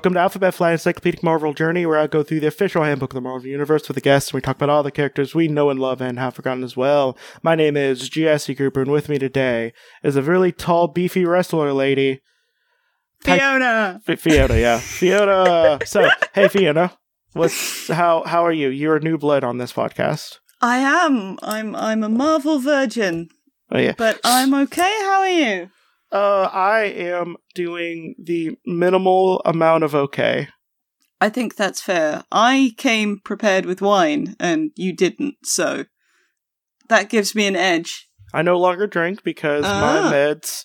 Welcome to Alphabet Flight Encyclopedic Marvel Journey, where I go through the official handbook of the Marvel Universe with a guest, and we talk about all the characters we know and love and have forgotten as well. My name is Jesse Cooper, and with me today is a really tall, beefy wrestler lady. Fiona. F- Fiona, yeah, Fiona. So, hey, Fiona, what's how how are you? You're a new blood on this podcast. I am. I'm I'm a Marvel virgin, Oh yeah, but I'm okay. How are you? Uh, I am doing the minimal amount of okay. I think that's fair. I came prepared with wine and you didn't, so that gives me an edge. I no longer drink because Ah. my meds,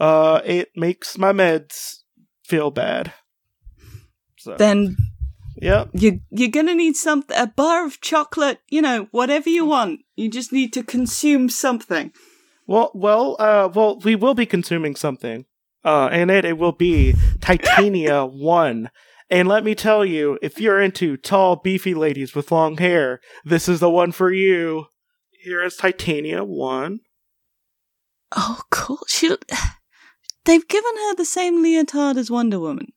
uh, it makes my meds feel bad. So, Then yeah, you you're gonna need something a bar of chocolate, you know, whatever you want. You just need to consume something. Well, well, uh, well, we will be consuming something, uh, and it it will be Titania One. And let me tell you, if you're into tall, beefy ladies with long hair, this is the one for you. Here is Titania One. Oh, cool. She they've given her the same leotard as Wonder Woman.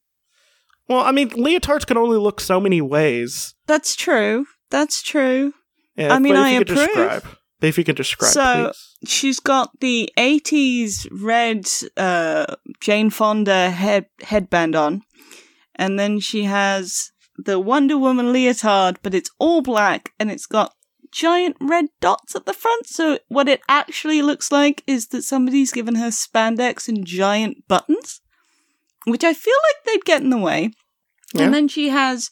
Well, I mean, leotards can only look so many ways. That's true. That's true. Yeah, I mean, I approve. describe, if you could describe, So- please. She's got the 80s red uh, Jane Fonda head headband on, and then she has the Wonder Woman leotard, but it's all black and it's got giant red dots at the front. So what it actually looks like is that somebody's given her spandex and giant buttons, which I feel like they'd get in the way. Yeah. And then she has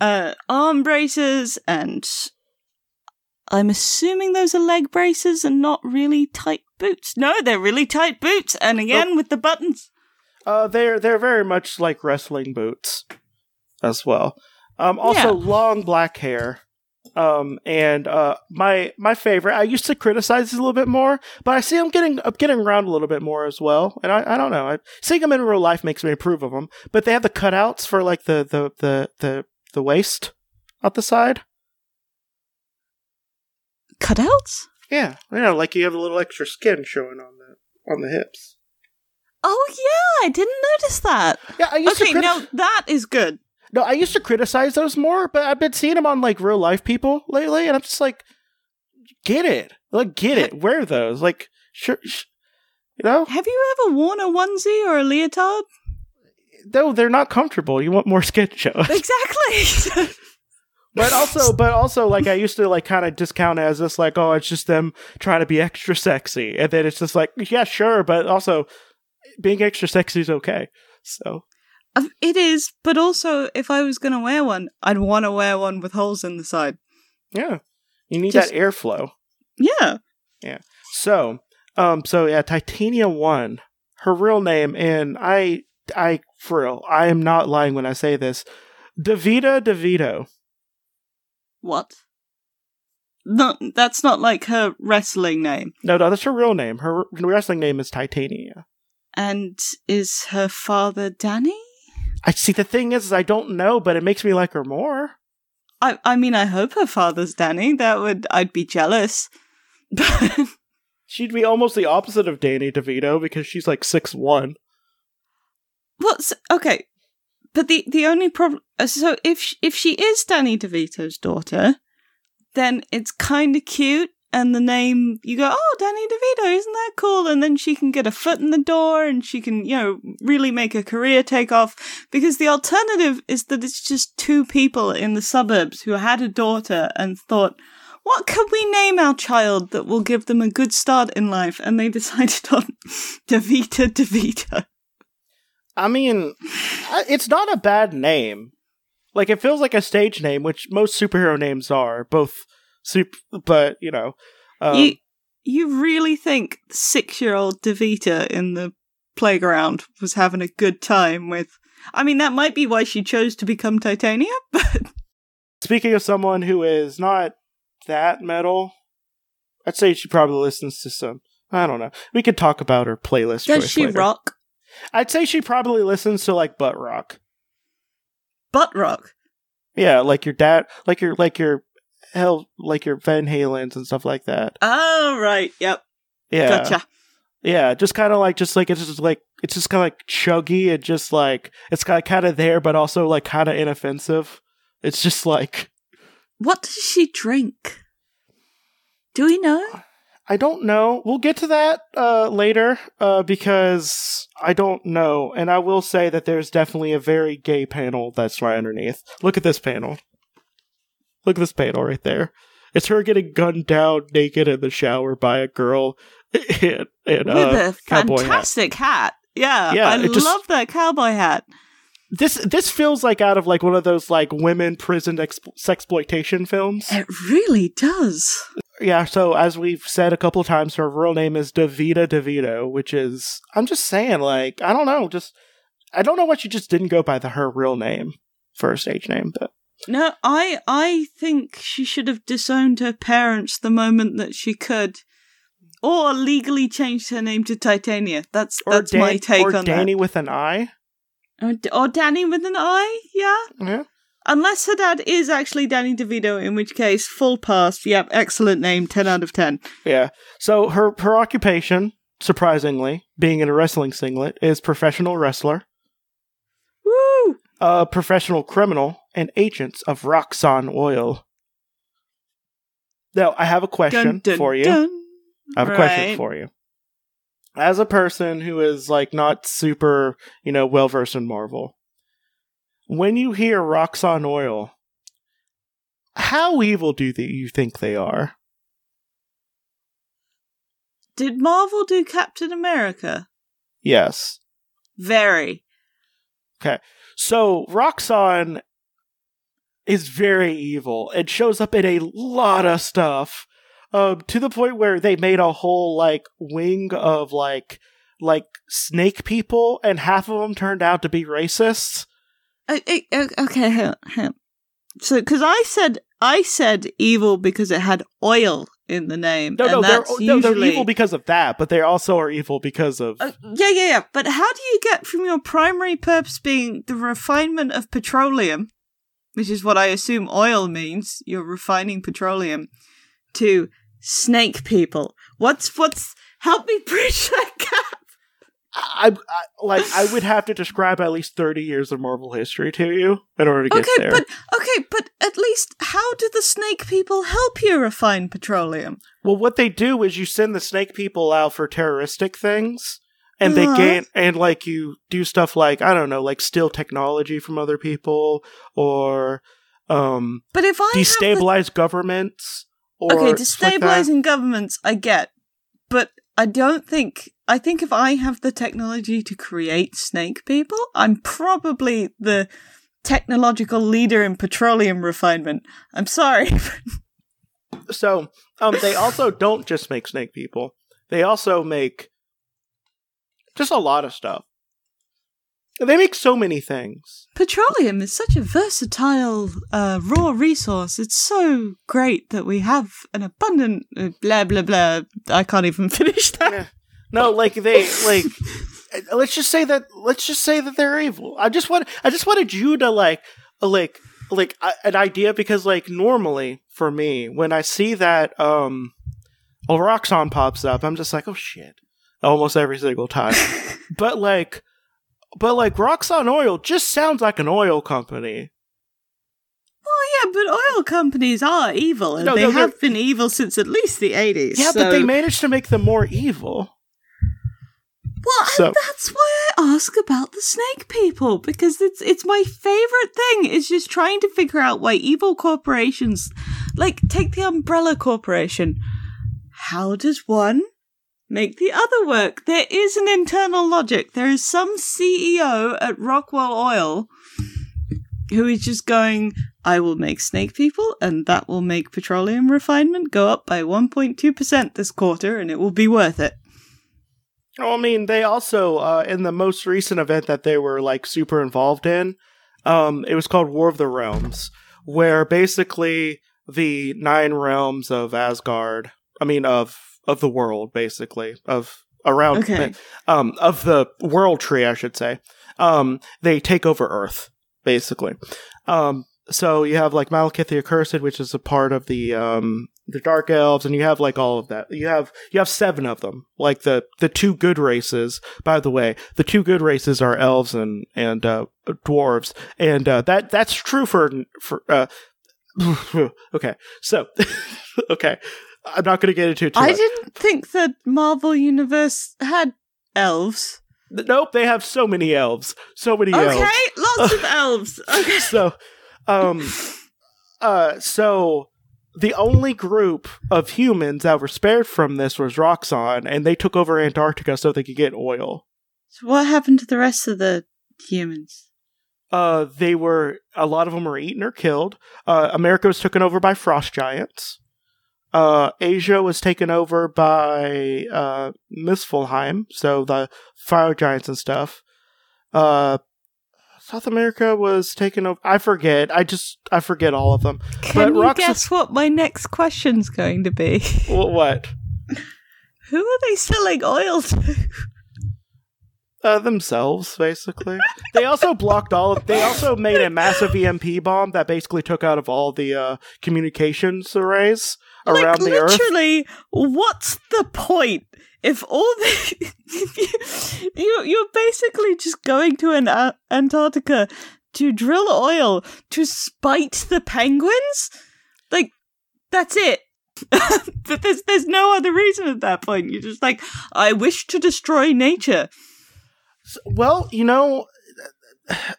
uh, arm braces and I'm assuming those are leg braces and not really tight boots. No, they're really tight boots, and again with the buttons. Uh, they're they're very much like wrestling boots, as well. Um, also Yeah. long black hair. Um, and uh, my my favorite. I used to criticize this a little bit more, but I see them getting up getting around a little bit more as well. And I, I don't know. I, seeing them in real life makes me approve of them. But they have the cutouts for like the the the the, the waist at the side. Cutouts? Yeah, you know, like you have a little extra skin showing on the on the hips. Oh yeah, I didn't notice that. Yeah, I used Okay, to criti- no, that is good. No, I used to criticize those more, but I've been seeing them on like real life people lately, and I'm just like, get it, like get it, wear those, like sure, sh- you know. Have you ever worn a onesie or a leotard? No, they're not comfortable. You want more skin show, Exactly. but also, but also, like I used to like kind of discount it as this, like, oh, it's just them trying to be extra sexy, and then it's just like, yeah, sure, but also being extra sexy is okay. So it is, but also, if I was going to wear one, I'd want to wear one with holes in the side. yeah, you need Just- that airflow. Yeah. Yeah so, um, so yeah, Titania One, her real name, and I, I, for real, I am not lying when I say this. Davida DeVito. What? No, that's not like her wrestling name. No, no, that's her real name. Her wrestling name is Titania. And is her father Danny? I see. The thing is, is I don't know, but it makes me like her more. I I mean, I hope her father's Danny. That would I'd be jealous. She'd be almost the opposite of Danny DeVito because she's like six one. what's okay? But the the only problem. Uh, so if sh- if she is Danny DeVito's daughter, then it's kind of cute. And the name, you go, oh, Danny DeVito, isn't that cool? And then she can get a foot in the door and she can, you know, really make a career take off. Because the alternative is that it's just two people in the suburbs who had a daughter and thought, what can we name our child that will give them a good start in life? And they decided on DeVita DeVito. I mean, it's not a bad name. Like it feels like a stage name, which most superhero names are. Both super, but you know, um, you, you really think six year old DeVita in the playground was having a good time with. I mean, that might be why she chose to become Titania, but Speaking of someone who is not that metal, I'd say she probably listens to some. I don't know. We could talk about her playlist. does she later. rock? I'd say she probably listens to like butt rock. Butt rock. Yeah, like your dad, like your like your hell, like your Van Halens and stuff like that. Oh, right. Yep. Yeah, Gotcha. Yeah, just kind of like just like it's just like it's just kind of like chuggy and just like it's got kind of there, but also like kind of inoffensive. It's just like What does she drink? Do we know? I don't know. We'll get to that uh, later uh, because I don't know, and I will say that there's definitely a very gay panel that's right underneath. Look at this panel. Look at this panel right there. It's her getting gunned down naked in the shower by a girl in, in With uh, a cowboy hat. fantastic hat. Yeah, Yeah, I it just- love that cowboy hat. This this feels like out of like one of those like women prison exp- sexploitation films. It really does. Yeah, so as we've said a couple times, her real name is Davida DeVito, which is I'm just saying, like, I don't know, just I don't know why she just didn't go by the her real name for her stage name, but No, I I think she should have disowned her parents the moment that she could, or legally changed her name to Titania. That's or that's Dan- my take or on Danny with an I. Oh, or, or oh, Danny with an I, yeah. Yeah. Unless her dad is actually Danny DeVito, in which case, full pass. Yep, excellent name, ten out of ten. Yeah. So her her occupation, surprisingly, being in a wrestling singlet, is professional wrestler, Woo! a professional criminal, and agents of Roxxon Oil. Now, I have a question Dun, dun, for you. dun. I have a question for you. As a person who is like not super, you know, well versed in Marvel, when you hear Roxxon Oil, how evil do you think they are? Did Marvel do Captain America? Yes. Very. Okay. So Roxxon is very evil. It shows up in a lot of stuff. Um, to the point where they made a whole like wing of like like snake people, and half of them turned out to be racists. Okay, hang on, hang on. So, because I said I said evil because it had oil in the name. No, and no, they're, that's no, they're evil because of that, but they also are evil because of. Uh, yeah, yeah, yeah. But how do you get from your primary purpose being the refinement of petroleum, which is what I assume oil means, you're refining petroleum, to snake people? What's what's help me bridge that gap? I, I like I would have to describe at least thirty years of Marvel history to you in order to get Okay, there. but okay, but at least how do the snake people help you refine petroleum? Well, what they do is you send the snake people out for terroristic things, and they Uh-huh. gain and like you do stuff like I don't know, like steal technology from other people or um But if I have the- destabilize governments. Okay, stuff like destabilizing governments, I get, but I don't think. I think if I have the technology to create snake people, I'm probably the technological leader in petroleum refinement. I'm sorry. So, um, they also don't just make snake people; they also make just a lot of stuff. They make so many things. petroleum is such a versatile uh, raw resource. It's so great that we have an abundant uh, blah blah blah. I can't even finish that. Yeah. No, like they like. Let's just say that. Let's just say that they're evil. I just want. I just wanted you to like, like, like uh, an idea because, like, normally for me, when I see that, um, a Roxxon pops up, I'm just like, oh shit, almost every single time. but like, but like, Roxxon Oil just sounds like an oil company. Well, yeah, but oil companies are evil, and No, they no, have been evil since at least the eighties. Yeah, but they managed to make them more evil. Well, So- and that's why I ask about the snake people because it's it's my favorite thing. Is just trying to figure out why evil corporations, like take the Umbrella Corporation, how does one make the other work? There is an internal logic. There is some CEO at Rockwell Oil who is just going. I will make snake people, and that will make petroleum refinement go up by 1.2% this quarter, and it will be worth it. Well, I mean, they also uh, in the most recent event that they were like super involved in, um, it was called War of the Realms, where basically the nine realms of Asgard, I mean of of the world, basically of around, Okay. um, of the world tree, I should say, um, they take over Earth, basically. Um, so you have like Malekith the Accursed, which is a part of the um the Dark Elves, and you have like all of that. You have you have seven of them. Like the the two good races. By the way, the two good races are elves and and uh, dwarves, and uh, that that's true for for. Uh, okay, so okay, I'm not going to get into it. Too I much. didn't think the Marvel universe had elves. Nope, they have so many elves, so many Okay, elves. Okay, lots of elves. Okay. so um uh so the only group of humans that were spared from this was Roxxon, and they took over Antarctica so they could get oil. So what happened to the rest of the humans? Uh, they were a lot of them were eaten or killed. Uh, America was taken over by frost giants. Uh, Asia was taken over by uh, Muspelheim, so the fire giants and stuff. Uh, South America was taken over. I forget. I just I forget all of them. Can But you Roxas- guess what my next question's going to be? Wh- what? Who are they selling oil to? Uh, themselves, basically. they also blocked all of. They also made a massive EMP bomb that basically took out of all the uh, communications arrays around like the Earth. literally, what's the point? If all the you, you you're basically just going to an uh, Antarctica to drill oil to spite the penguins, like that's it. there's there's no other reason at that point. You're just like, I wish to destroy nature. Well, you know,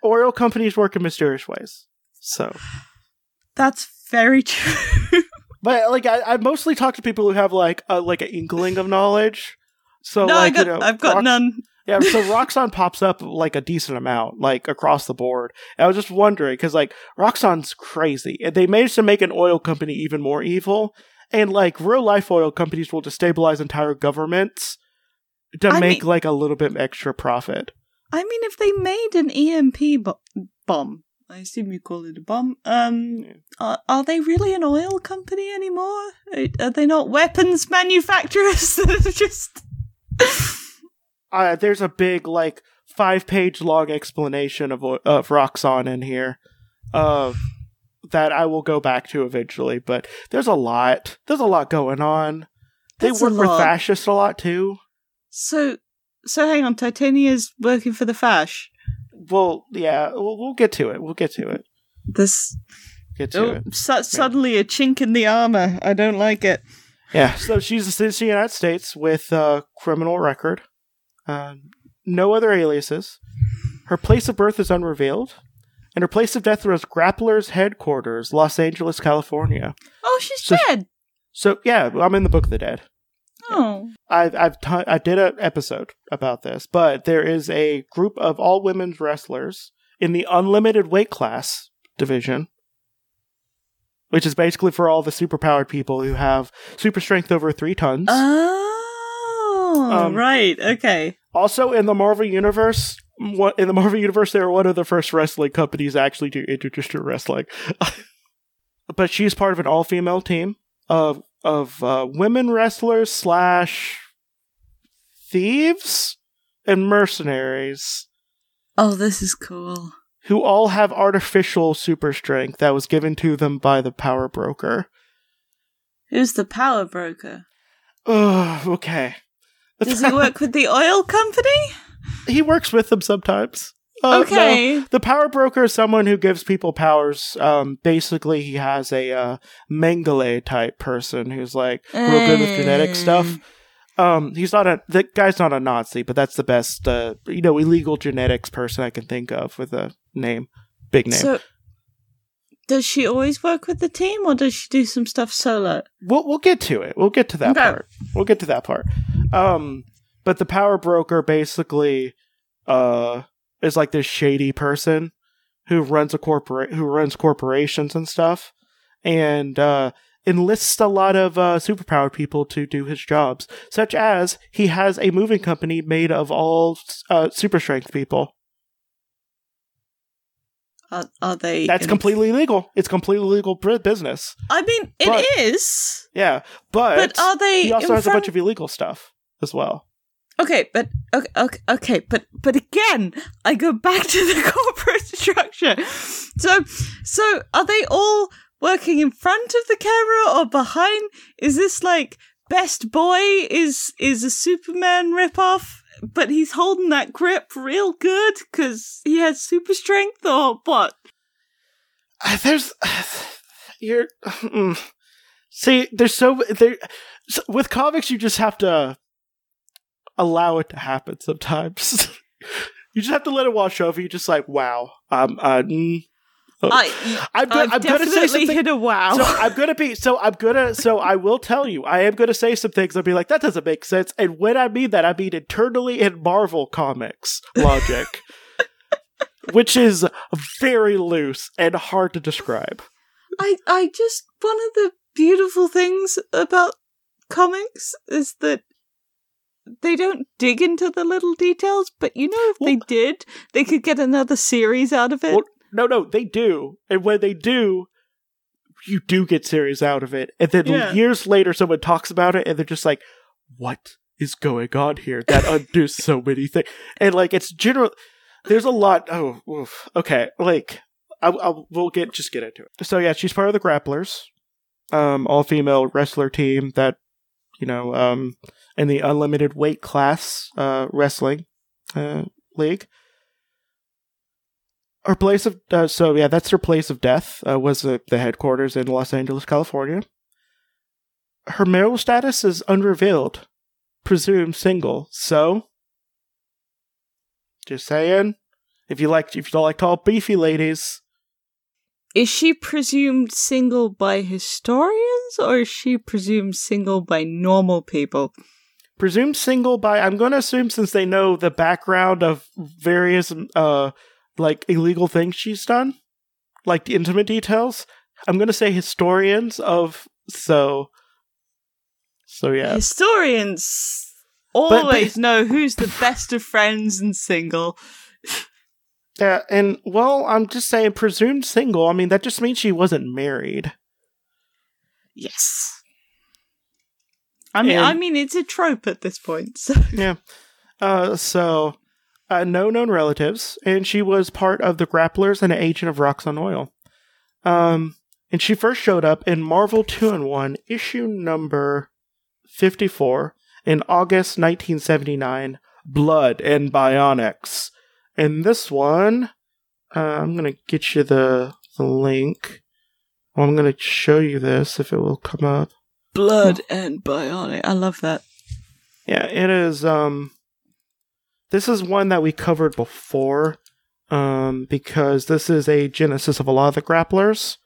oil companies work in mysterious ways. So, That's very true. but like, I, I mostly talk to people who have like a, like an inkling of knowledge. So, no, like, I got, you know, I've got Rox- none. Yeah, so Roxxon pops up like a decent amount, like across the board. And I was just wondering because like Roxxon's crazy, and they managed to make an oil company even more evil. And like real life oil companies will destabilize entire governments to I make mean- like a little bit extra profit. I mean, if they made an EMP bo- bomb, I assume you call it a bomb. Um, are, are they really an oil company anymore? Are, are they not weapons manufacturers that are just? Uh, there's a big like five page long explanation of of Roxxon in here, uh, that I will go back to eventually. But there's a lot. There's a lot going on. They That's a work with fascists a lot too. So, so hang on. Titania's working for the Fash. Well, yeah, we'll, we'll get to it. We'll get to it. This Get to oh, it. su- suddenly a chink in the armor. I don't like it. Yeah. So she's a citizen of the United States with a criminal record. Um, no other aliases. Her place of birth is unrevealed. And her place of death was Grappler's headquarters, Los Angeles, California. Oh, she's So- dead. So yeah, I'm in the Book of the Dead. Oh, I've I've t- I did an episode about this, but there is a group of all women's wrestlers in the unlimited weight class division, which is basically for all the superpowered people who have super strength over three tons. oh, Um, right. Okay. also, in the Marvel universe, what in the Marvel universe, they were one of the first wrestling companies actually to introduce to wrestling. but she's part of an all-female team of of uh, women wrestlers slash thieves and mercenaries Oh, this is cool. who all have artificial super strength that was given to them by the power broker. Who's the power broker? Ugh, okay. Does he work with the oil company? he works with them sometimes. Uh, no. okay. The power broker is someone who gives people powers. Um, basically, he has a uh, Mengele type person who's like real good with genetic stuff. Mm. Um, he's not a the guy's not a Nazi, but that's the best uh, you know illegal genetics person I can think of with a name, big name. So, does she always work with the team, or does she do some stuff solo? we'll we'll get to it. We'll get to that Okay. part. We'll get to that part. Um, but the power broker basically uh is like this shady person who runs a corporate who runs corporations and stuff, and uh enlists a lot of uh, superpowered people to do his jobs, such as he has a moving company made of all uh, super strength people. Are, are they? That's in- completely legal. It's completely legal business. I mean, it But- is. Yeah, but, But are they? he also has a bunch of illegal stuff as well. Okay, but okay, okay, but but again, I go back to the corporate structure. So, so are they all working in front of the camera or behind? Is this like Best Boy is is a Superman ripoff, but he's holding that grip real good because he has super strength, or what? Uh, There's, you're, mm. see, there's so there. So with comics, you just have to allow it to happen. Sometimes you just have to let it wash over. you. Just like, wow, um, uh, mm, uh, I, I'm, go- I've I'm gonna say something. hit a wow. So I'm gonna be so I'm gonna so I will tell you I am gonna say some things I'll be like that doesn't make sense and when I mean that I mean internally in Marvel comics logic, which is very loose and hard to describe. I I just one of the beautiful things about comics is that they don't dig into the little details, but you know if they did, they could get another series out of it. Well, no, no, they do, and when they do, you do get series out of it, and then Yeah. years later, someone talks about it, and they're just like, "What is going on here?" That undoes so many things, and like it's general. There's a lot. Oh, oof. okay. Like I, I, we'll get just get into it. So yeah, she's part of the Grapplers, um, all female wrestler team that you know, um, in the unlimited weight class, uh, wrestling, uh, league. Her place of uh, so yeah, that's her place of death. Uh, was the, the headquarters in Los Angeles, California. Her marital status is unrevealed, presumed single. So, just saying, if you like, if you don't like tall, beefy ladies, Is she presumed single by historians or is she presumed single by normal people? presumed single by I'm going to assume since they know the background of various uh like illegal things she's done, like the intimate details. I'm going to say historians of so so yeah. Historians but- always know who's the best of friends and single. Yeah, and well, I'm just saying presumed single. I mean, that just means she wasn't married. Yes. I mean, And- I mean, it's a trope at this point. So. Yeah. Uh, so, uh, no known relatives, and she was part of the Grapplers and an agent of Roxxon Oil. Um, and she first showed up in Marvel 2 and 1, issue number 54, in August 1979, Blood and Bionics. And this one, uh, I'm going to get you the, the link. Well, I'm going to show you this if it will come up. Blood and bionic. I love that. Yeah, it is. Um, this is one that we covered before, um, because this is a genesis of a lot of the grapplers.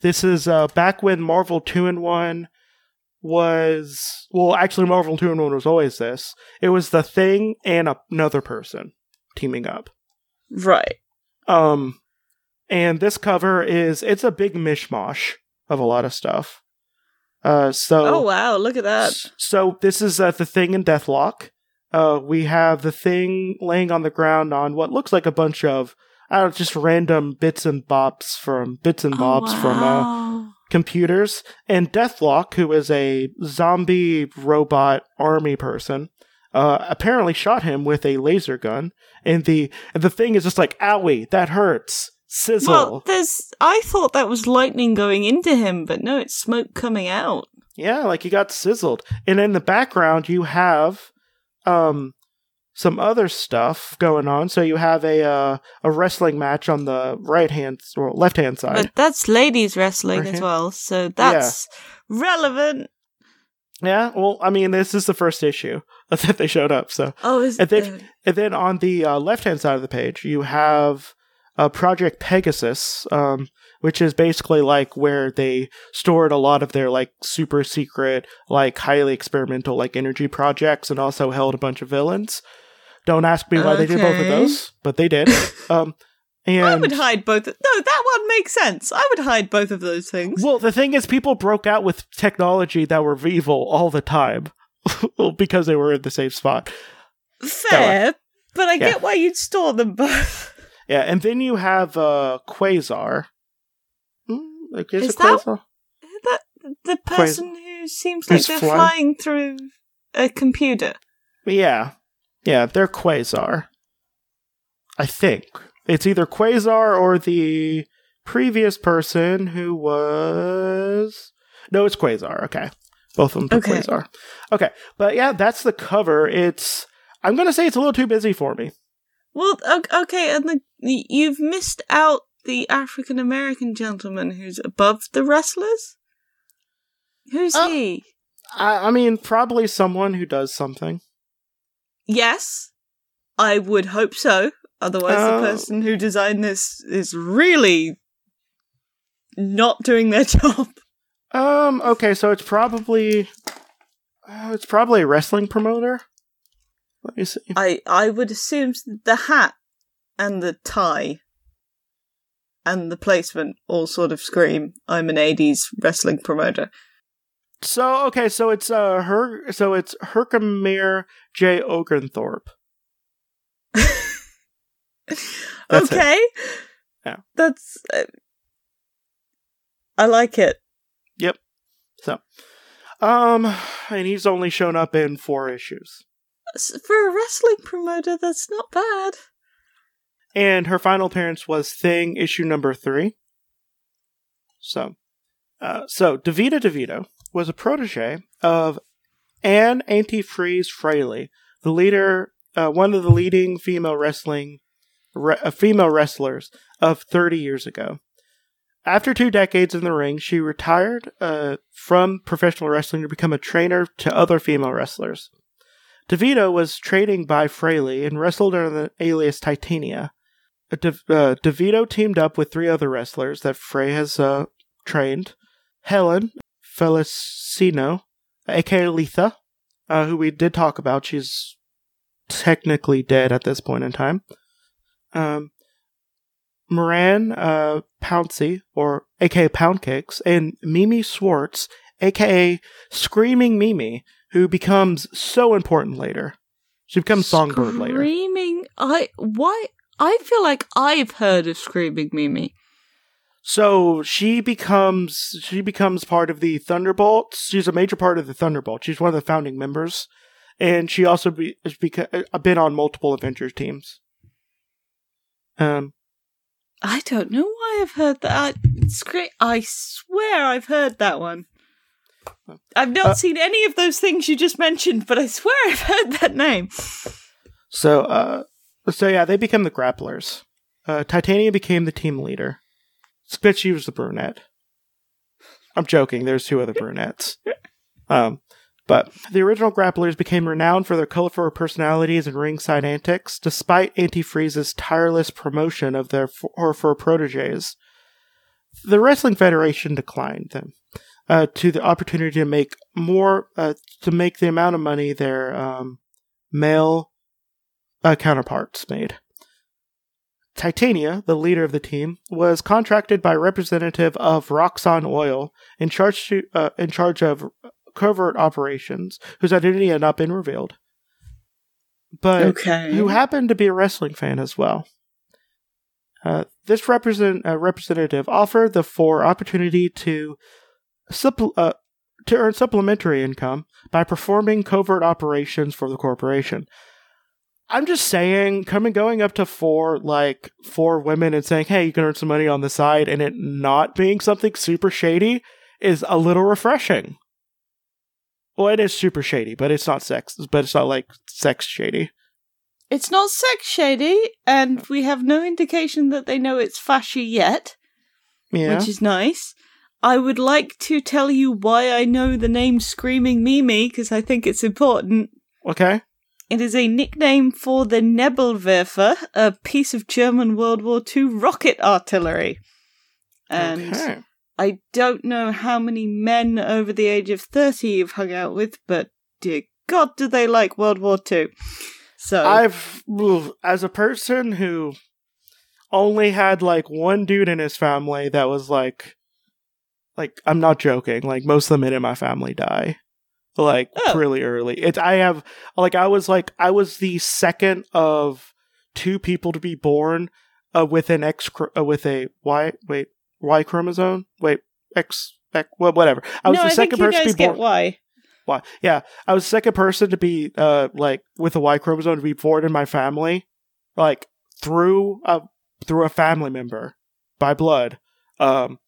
This is uh, back when Marvel Two in One was well, actually, Marvel Two in One was always this. It was the Thing and a- another person teaming up. Right. Um, and this cover is it's a big mishmash of a lot of stuff. Uh, so Oh, wow. Look at that. So this is uh, the thing in Deathlok. Uh, we have the thing laying on the ground on what looks like a bunch of I don't know, just random bits and bobs from bits and bobs oh, from uh, computers, and Deathlok, who is a zombie robot army person, uh, apparently shot him with a laser gun, and the and the thing is just like, "Owie, that hurts." Sizzle. Well, there's. I thought that was lightning going into him, but no, it's smoke coming out. Yeah, like he got sizzled. And in the background, you have um some other stuff going on. So you have a uh, a wrestling match on the right hand or left hand side. But that's ladies wrestling Right. as well, so that's relevant. yeah, well, I mean, this is the first issue that they showed up. So, Oh, is And then- uh, and then on the uh, left hand side of the page, you have uh, Project Pegasus, um, which is basically like where they stored a lot of their like super secret, like highly experimental, like energy projects, and also held a bunch of villains. Don't ask me why they did both of those, but they did. um, and I would hide both. No, that one makes sense. I would hide both of those things. well, the thing is, people broke out with technology that were evil all the time because they were in the same spot. Fair, but I Yeah. get why you'd store them both. Yeah, and then you have uh, Quasar. Mm, like, is, Is it that- Quasar? that the person who seems like they're flying? flying through a computer. Yeah. Yeah, they're Quasar. I think. It's either Quasar or the previous person who was. No, it's Quasar. Okay. Both of them are Okay. Quasar. Okay. But yeah, that's the cover. It's. I'm going to say it's a little too busy for me. Well, okay, and the, you've missed out the African American gentleman who's above the wrestlers. Who's Oh. he? I, I mean, probably someone who does something. Yes, I would hope so. Otherwise, Oh. the person who designed this is really not doing their job. Um. Okay. So it's probably. Uh, it's probably a wrestling promoter. Let me see. I I would assume the hat and the tie and the placement all sort of scream I'm an 80s wrestling promoter. So okay. So it's uh her. So it's Herkimer J Oglethorpe. That's it. okay. Yeah. That's uh, I like it. Yep. So um, and he's only shown up in four issues. For a wrestling promoter, that's not bad. And her final appearance was Thing issue number three. So, uh, so Davida DeVito was a protege of Anne Antifreeze Fraley, the leader, uh, one of the leading female wrestling, re- uh, female wrestlers of 30 years ago. After two decades in the ring, she retired uh, from professional wrestling to become a trainer to other female wrestlers. DeVito was training by Fraley and wrestled under the alias Titania. Uh, De- uh, DeVito teamed up with three other wrestlers that Frey has uh, trained Helen Feliciano, aka Letha, uh, who we did talk about. She's technically dead at this point in time. Um, Moran uh, Pouncey, or aka Poundcakes, and Mimi Swartz, aka Screaming Mimi, who becomes so important later. She becomes Songbird later. Screaming. I why? I feel like I've heard of Screaming Mimi. So she becomes she becomes part of the Thunderbolts. She's a major part of the Thunderbolts. She's one of the founding members, and she also be, has beca- uh, been on multiple Avengers teams. Um, I don't know why I've heard that. I, scre- I swear I've heard that one. I've not Uh, seen any of those things you just mentioned, but I swear I've heard that name. so uh, so yeah, they become the grapplers. Uh, Titania became the team leader. She was the brunette. I'm joking. There's two other brunettes. Um, but the original grapplers became renowned for their colorful personalities and ringside antics, despite Antifreeze's tireless promotion of their for, for proteges. The Wrestling Federation declined them uh, to the opportunity to make more, uh, to make the amount of money their um, male uh, counterparts made. Titania, the leader of the team, was contracted by a representative of Roxxon Oil in charge to, uh, in charge of covert operations, whose identity had not been revealed, but Okay. who happened to be a wrestling fan as well. Uh, this represent, uh, representative offered the four opportunity to supple- uh, to earn supplementary income by performing covert operations for the corporation. I'm just saying, coming going up to four like four women and saying, "Hey, you can earn some money on the side," and it not being something super shady is a little refreshing. Well, it is super shady, but it's not sex. But it's not like sex shady. It's not sex shady, and we have no indication that they know it's fashy yet, Yeah. which is nice. I would like to tell you why I know the name Screaming Mimi, because I think it's important. okay. It is a nickname for the Nebelwerfer, a piece of German World War II rocket artillery. And okay. I don't know how many men over the age of 30 you've hung out with, but dear God, do they like World War II. So, I've as a person who only had like one dude in his family that was like like I'm not joking, like most of the men in my family die. Like Oh. really early. It's I have like I was like I was the second of two people to be born uh, with an X uh, with a Y wait Y chromosome. Wait, X X well, whatever. I was no, the I second person to be get born. why. Why? Yeah, I was the second person to be uh like with a Y chromosome to be born in my family, like through a through a family member by blood, um,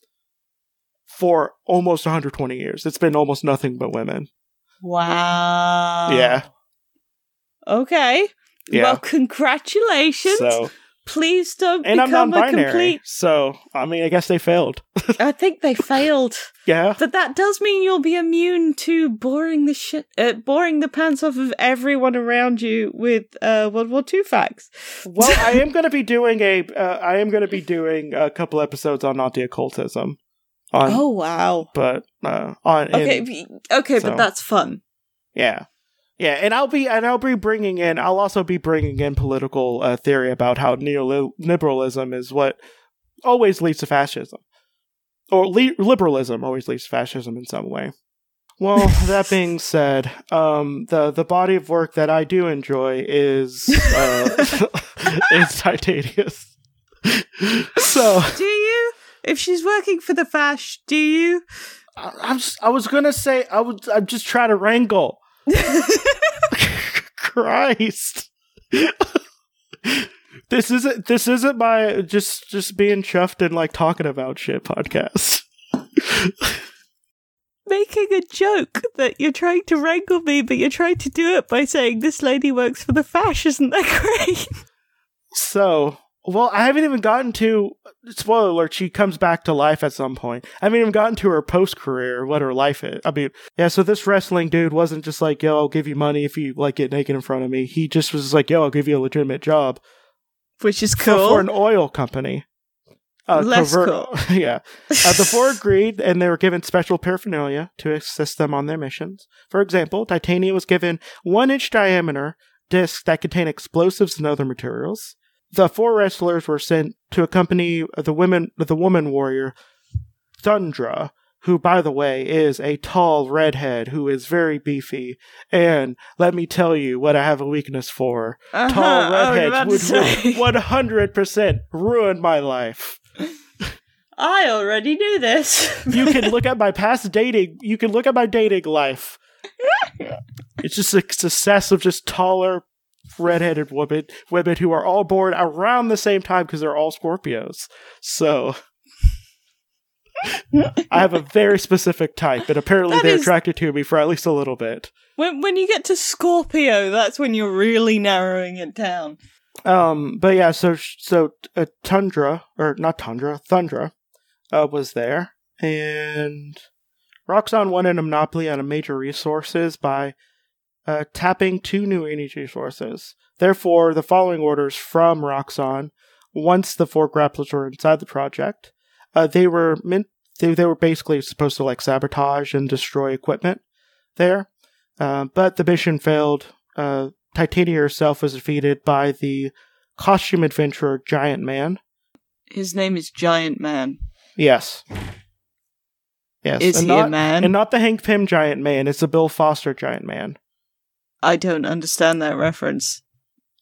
for almost 120 years. It's been almost nothing but women. Wow. Yeah. Okay. Yeah. Well, congratulations. So Please don't and I'm become a complete. So I mean, I guess they failed. I think they failed, yeah. but that does mean you'll be immune to boring the shit, uh, boring the pants off of everyone around you with uh, World War II facts. Well, I am going to be doing a. Uh, I am going to be doing a couple episodes on Nazi occultism. On, Oh wow. but uh, on Okay, in- okay, so- but that's fun. Yeah. Yeah, and I'll be and I'll be bringing in I'll also be bringing in political uh, theory about how neoliberalism is what always leads to fascism. Or li- liberalism always leads to fascism in some way. Well, that being said, um, the the body of work that I do enjoy is uh, is Titania's. so Do you? If she's working for the Fash, do you? I, I'm just, I was gonna say I would. I'm just trying to wrangle. Christ. this isn't this isn't my just just being chuffed and like talking about shit podcast. Making a joke that you're trying to wrangle me, but you're trying to do it by saying this lady works for the Fash. Isn't that great? So, well, I haven't even gotten to spoiler alert. She comes back to life at some point. I haven't even gotten to her post career, what her life is. I mean, yeah. So this wrestling dude wasn't just like, "Yo, I'll give you money if you like get naked in front of me." He just was like, "Yo, I'll give you a legitimate job." Which is for- cool. for an oil company. Uh, Less covert- cool. yeah. Uh, the four agreed, and they were given special paraphernalia to assist them on their missions. For example, Titania was given one inch diameter discs that contain explosives and other materials. The four wrestlers were sent to accompany the women, the woman warrior, Thundra, who, by the way, is a tall redhead who is very beefy. And let me tell you what I have a weakness for Uh-huh, tall about redheads to say. would 100% ruin my life. I already knew this. You can look at my past dating, you can look at my dating life. It's just a success of just taller redheaded women, women who are all born around the same time because they're all Scorpios. So I have a very specific type, and apparently That they're is- attracted to me for at least a little bit. when when you get to Scorpio, that's when you're really narrowing it down. Um, but yeah, so so uh, Tundra or not Tundra, Thundra, uh, was there, and Roxxon wanted a monopoly on major resources by uh, tapping two new energy sources. Therefore, the following orders from Roxxon, once the four grapplers were inside the project, uh, they were meant they, they were basically supposed to like sabotage and destroy equipment there, uh, but the mission failed. Uh, Titania herself was defeated by the costume adventurer Giant Man. His name is Giant Man. Yes. Yes. Is and he not, a man? And not the Hank Pym Giant Man. It's the Bill Foster Giant Man. I don't understand that reference.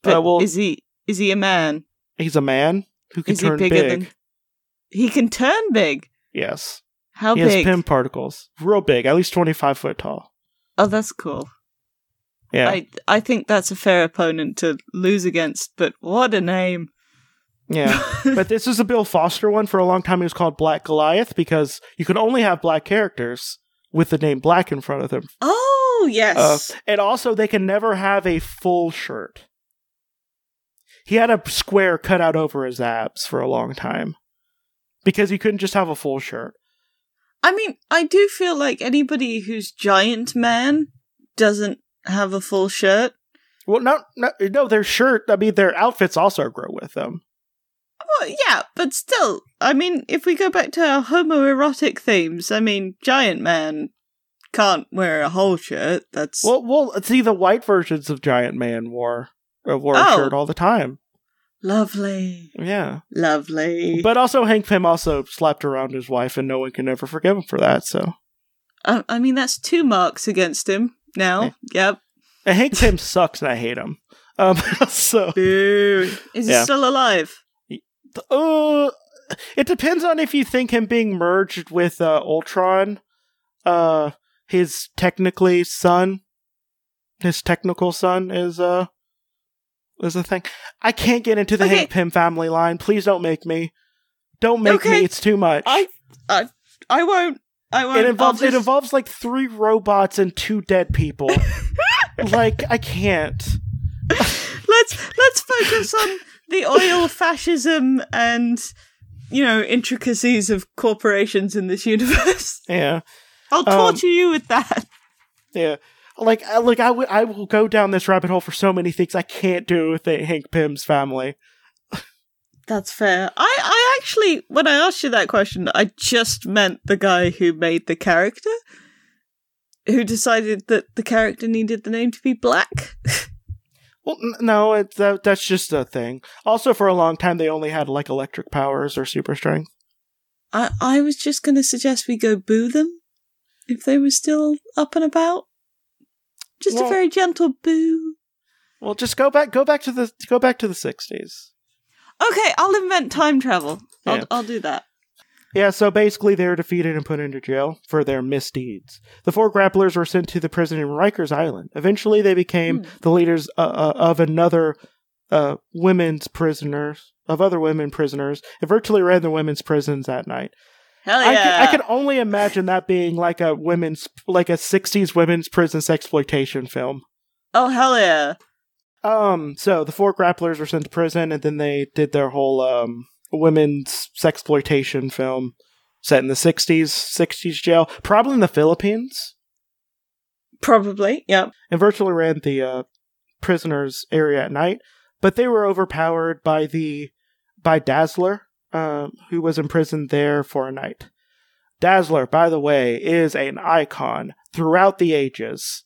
But Uh, well- is he is he a man? He's a man who can Is he turn bigger big. than? He can turn big. Yes. How he big? has Pym particles. Real big, at least 25 foot tall. Oh, that's cool. Yeah. I I think that's a fair opponent to lose against. But what a name! Yeah. but this is a Bill Foster one. For a long time, he was called Black Goliath because you could only have black characters with the name Black in front of them. Oh yes. Uh, and also, they can never have a full shirt. He had a square cut out over his abs for a long time because he couldn't just have a full shirt. I mean, I do feel like anybody who's giant man doesn't have a full shirt. Well, no, no, no. Their shirt. I mean, their outfits also grow with them. Well, yeah, but still, I mean, if we go back to our homoerotic themes, I mean, giant man can't wear a whole shirt. That's Well, well. See, the white versions of Giant Man wore uh, wore a Oh. shirt all the time. lovely, Yeah, lovely. but also Hank Pym also slapped around his wife, and no one can ever forgive him for that. So, I, I mean, that's two marks against him now. Yep. and Hank Pym sucks, and I hate him. Um, so. Boo. Is he Yeah. still alive? Uh, it depends on if you think him being merged with uh, Ultron. Uh, his technically son, his technical son is uh is a thing. I can't get into the Okay. Hank Pym family line. Please don't make me. Don't make Okay. me. It's too much. I, I, I won't. I won't. it involves I'll it involves like three robots and two dead people. like I can't. let's let's focus on the oil fascism and you know intricacies of corporations in this universe. Yeah. I'll Um, torture you with that. Yeah. Like, I, like I, w- I will go down this rabbit hole for so many things I can't do with the Hank Pym's family. That's fair. I, I actually, when I asked you that question, I just meant the guy who made the character, who decided that the character needed the name to be black. Well, n- no, it, that, that's just a thing. Also, for a long time, they only had like electric powers or super strength. I, I was just going to suggest we go boo them if they were still up and about. Just a very gentle boo. Well, just go back, go back to the, go back to the '60s. Okay, I'll invent time travel. I'll, Yeah. I'll do that. Yeah, so basically they were defeated and put into jail for their misdeeds. The four grapplers were sent to the prison in Rikers Island. Eventually they became Hmm. the leaders uh, uh, of another uh, women's prisoners, of other women prisoners, and virtually ran the women's prisons that night. Hell I, yeah! can, I can only imagine that being like a women's, like a 60s women's prison exploitation film. oh hell yeah! Um, so the four grapplers were sent to prison, and then they did their whole um women's sexploitation film set in the sixties, sixties jail, probably in the Philippines, Probably. Yep. and virtually ran the uh, prisoners area at night. But they were overpowered by the by Dazzler, um, who was imprisoned there for a night. Dazzler, by the way, is an icon throughout the ages.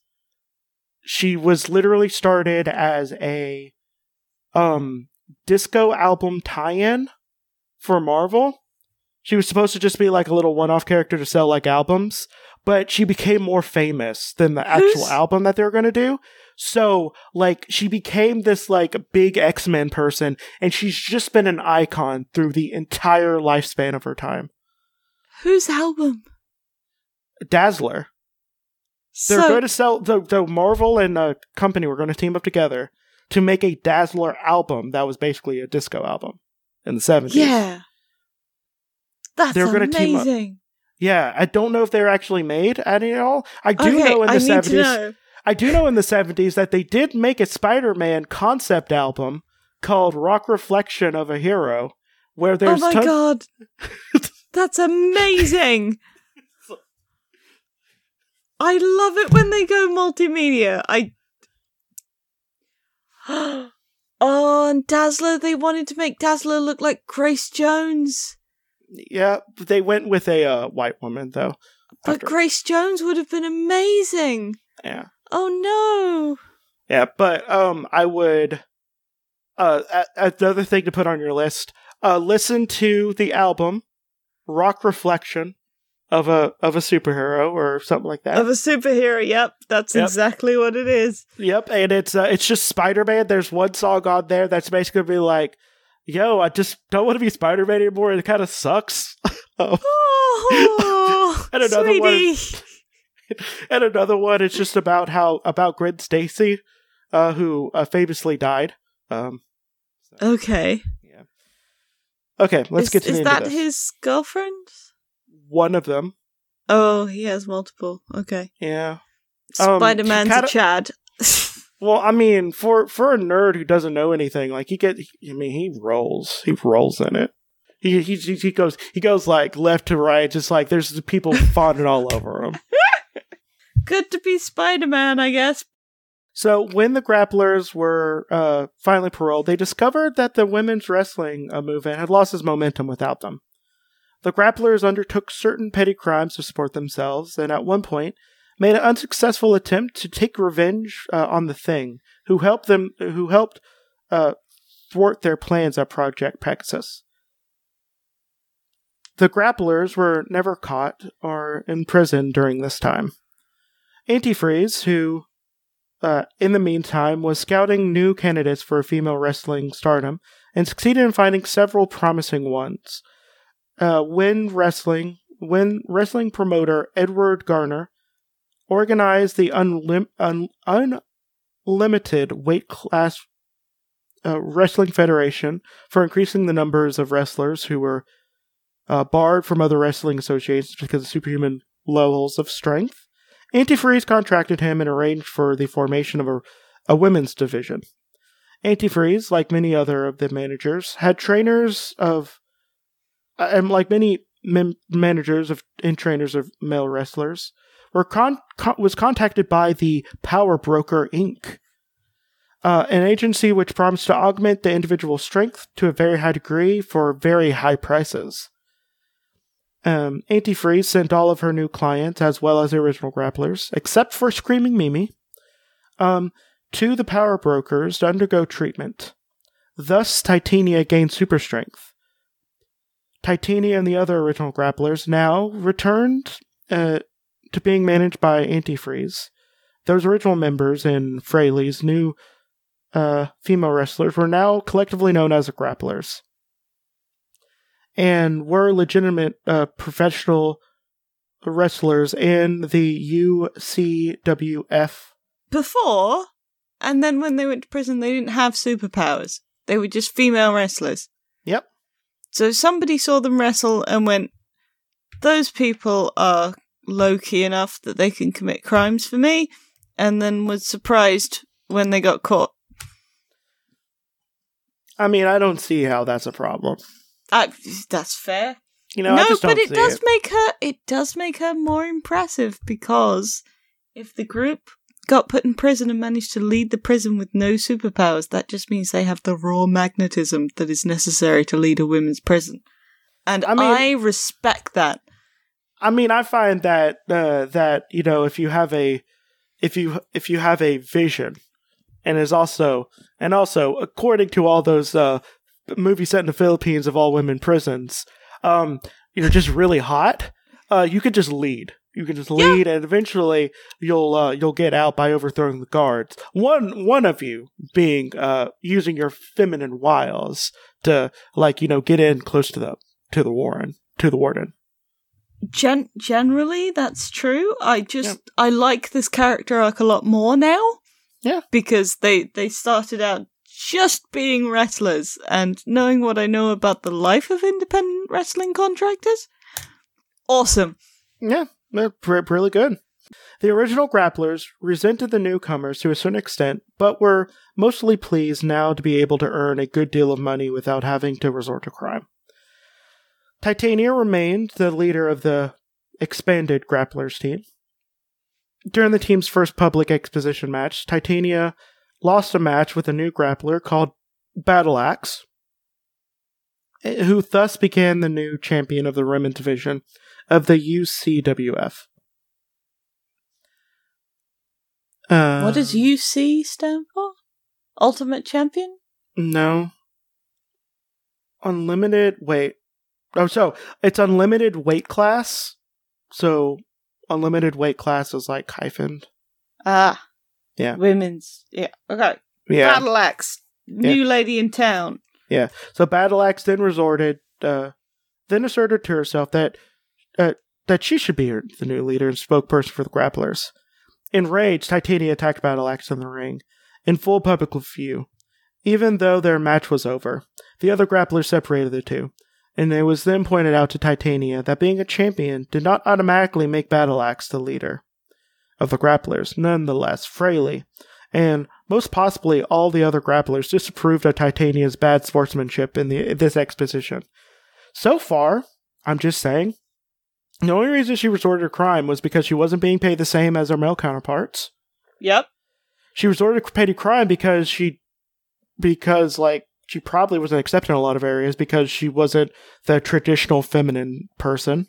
She was literally started as a um disco album tie-in for Marvel. She was supposed to just be like a little one-off character to sell like albums, but she became more famous than the actual Who's- album that they were going to do. So, like, she became this like big X-Men person, and she's just been an icon through the entire lifespan of her time. Whose album? Dazzler. They're going to sell the the Marvel and uh, company were going to team up together to make a Dazzler album that was basically a disco album in the seventies. yeah. That's They're gonna team up. amazing. yeah. I don't know if they're actually made at all. I do okay, know in I the seventies. know. I do know in the seventies that they did make a Spider-Man concept album called "Rock Reflection of a Hero," where there's. Oh there's my ton- god, that's amazing. I love it when they go multimedia. I. Oh, and Dazzler, they wanted to make Dazzler look like Grace Jones. yeah, they went with a uh, white woman though. But After- Grace Jones would have been amazing. yeah. Oh no. Yeah, but um, I would. Uh, a- another thing to put on your list. Uh, listen to the album, "Rock Reflection," of a of a superhero or something like that. Of a superhero, yep. That's Yep. exactly what it is. yep, and it's uh, it's just Spider Man. There's one song on there that's basically gonna be like, "Yo, I just don't want to be Spider Man anymore. It kind of sucks." oh. Oh, And another one- sweetie. and another one is just about how about Gwen Stacy, uh, who uh, famously died. Um, Okay. Yeah. Okay, let's is, get to the Is end that his girlfriend? One of them, Oh, he has multiple. Okay. yeah. Um, Spider Man's kinda- a Chad. Well, I mean, for for a nerd who doesn't know anything, like he get, I mean, he rolls, he rolls in it. He he he he goes he goes like left to right, just like there's people fawning all over him. Good to be Spider Man, I guess. So when the grapplers were uh, finally paroled, they discovered that the women's wrestling uh, movement had lost its momentum without them. The grapplers undertook certain petty crimes to support themselves, and at one point made an unsuccessful attempt to take revenge uh, on the Thing, who helped them, who helped uh, thwart their plans at Project Pegasus. The grapplers were never caught or imprisoned during this time. Auntie Freeze, who uh, in the meantime, was scouting new candidates for female wrestling stardom and succeeded in finding several promising ones. Uh, when wrestling, when wrestling promoter Edward Garner organized the unlim- un- unlimited weight class uh, wrestling federation for increasing the numbers of wrestlers who were uh, barred from other wrestling associations because of superhuman levels of strength. Auntie Freeze contracted him and arranged for the formation of a, a women's division. Auntie Freeze, like many other of the managers, had trainers of, uh, and like many mem- managers of and trainers of male wrestlers, were con- con- was contacted by the Power Broker Inc., uh, an agency which promised to augment the individual strength to a very high degree for very high prices. Um, Auntie Freeze sent all of her new clients, as well as the original grapplers, except for Screaming Mimi, um, to the power brokers to undergo treatment. Thus, Titania gained super strength. Titania and the other original grapplers now returned uh, to being managed by Auntie Freeze. Those original members in Fraley's new uh, female wrestlers were now collectively known as the grapplers and were legitimate uh, professional wrestlers in the UCWF. Before, and then when they went to prison, they didn't have superpowers. They were just female wrestlers. Yep. So somebody saw them wrestle and went, those people are low key enough that they can commit crimes for me, and then was surprised when they got caught. I mean, I don't see how that's a problem. I, that's fair. You know, I no, just but it does it. make her it does make her more impressive because if the group got put in prison and managed to lead the prison with no superpowers, that just means they have the raw magnetism that is necessary to lead a women's prison. And I mean, I, respect that. I mean, I find that uh, that you know, if you have a if you if you have a vision, and is also and also according to all those uh, movies set in the Philippines of all women prisons, um, you know, just really hot, uh, you could just lead. You can just lead, and eventually you'll uh, you'll get out by overthrowing the guards. One one of you being uh, using your feminine wiles to like you know get in close to the to the warren to the warden. Gen- generally, that's true. I just I like this character arc a lot more now. Yeah. because they they started out just being wrestlers, and knowing what I know about the life of independent wrestling contractors, awesome. Yeah, they're really good. The original grapplers resented the newcomers to a certain extent, but were mostly pleased now to be able to earn a good deal of money without having to resort to crime. Titania remained the leader of the expanded grapplers team. During the team's first public exposition match, Titania lost a match with a new grappler called Battle Axe, who thus became the new champion of the women's division of the UCWF. Uh, what does UC stand for? Ultimate Champion. No. Unlimited. Wait. Oh, so it's unlimited weight class. So unlimited weight class is like hyphened. Ah, Yeah. women's. Yeah, okay. Yeah. Battle Axe, new lady in town. Yeah. So Battle Axe then resorted, uh, then asserted to herself that uh, that she should be the new leader and spokesperson for the grapplers. Enraged, Titania attacked Battle Axe in the ring, in full public view. Even though their match was over, the other grapplers separated the two, and it was then pointed out to Titania that being a champion did not automatically make Battle Axe the leader of the grapplers. Nonetheless, Fraley, and most possibly all the other grapplers disapproved of Titania's bad sportsmanship in the this exposition. So far, I'm just saying, the only reason she resorted to crime was because she wasn't being paid the same as her male counterparts. Yep. She resorted to petty crime because she, because like she probably wasn't accepted in a lot of areas because she wasn't the traditional feminine person.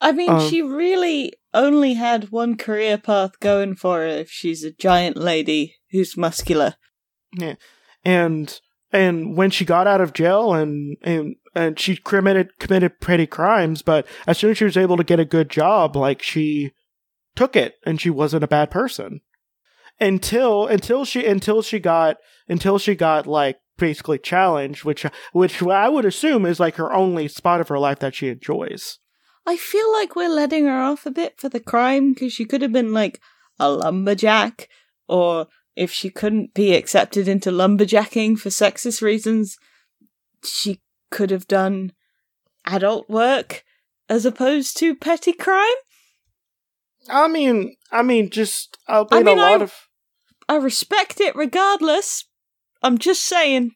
I mean, Um, she really only had one career path going for her if she's a giant lady who's muscular. Yeah. and and when she got out of jail and and and she committed committed petty crimes, but as soon as she was able to get a good job, like she took it and she wasn't a bad person until until she until she got until she got like basically challenged, which which I would assume is like her only spot of her life that she enjoys. I feel like we're letting her off a bit for the crime because she could have been like a lumberjack, or if she couldn't be accepted into lumberjacking for sexist reasons, she could have done adult work as opposed to petty crime. I mean, I mean, just I mean, I mean, a lot I- of I respect it regardless. I'm just saying.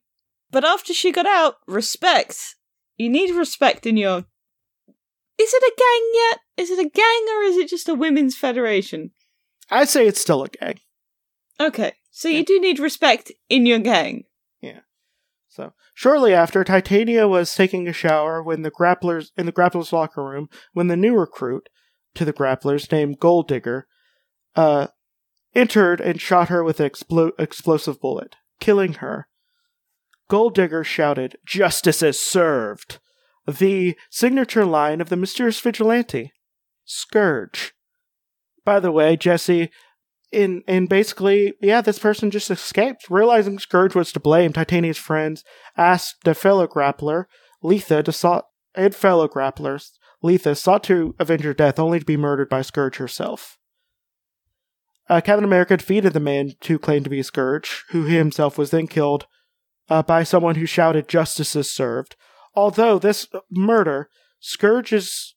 But after she got out, respect. You need respect in your. Is it a gang yet? Is it a gang or is it just a women's federation? I'd say it's still a gang. Okay, so you do need respect in your gang. Yeah. So shortly after, Titania was taking a shower when the grapplers in the grapplers locker room when the new recruit to the grapplers named Gold Digger uh, entered and shot her with an explo- explosive bullet, killing her. Gold Digger shouted, "Justice is served!" The signature line of the mysterious vigilante, Scourge. By the way, Jesse, in in basically, yeah, this person just escaped. Realizing Scourge was to blame, Titania's friends asked the fellow grappler, Letha, to sought and fellow grapplers, Letha sought to avenge her death, only to be murdered by Scourge herself. Uh, Captain America defeated the man who claimed to be Scourge, who himself was then killed uh, by someone who shouted, "Justice is served." Although this murder, Scourge is,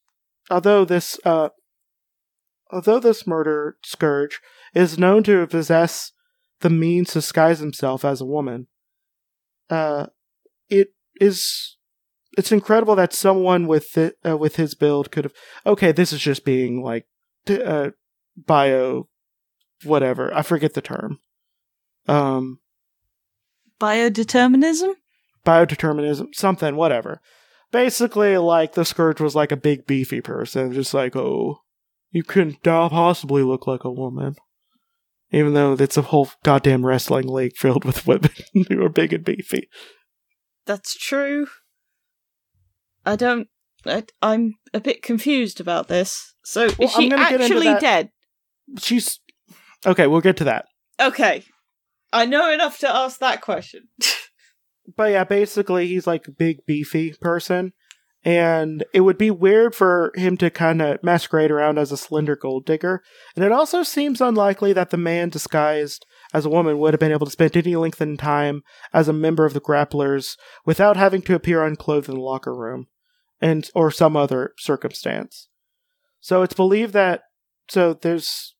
although this, uh, although this murder, Scourge is known to possess the means to disguise himself as a woman. Uh, it is it's incredible that someone with it, uh, with his build could have. Okay, this is just being like uh, bio, whatever. I forget the term. Um, Biodeterminism? Biodeterminism, something, whatever. Basically, like the scourge was like a big beefy person, just like oh, you couldn't possibly look like a woman. Even though it's a whole goddamn wrestling league filled with women who are big and beefy. That's true. I don't. I, I'm a bit confused about this. So, Well, is I'm she actually dead? She's okay. We'll get to that. Okay. I know enough to ask that question. But yeah, basically, he's like a big beefy person, and it would be weird for him to kind of masquerade around as a slender gold digger. And it also seems unlikely that the man disguised as a woman would have been able to spend any length in time as a member of the grapplers without having to appear unclothed in the locker room, and or some other circumstance. So it's believed that so there's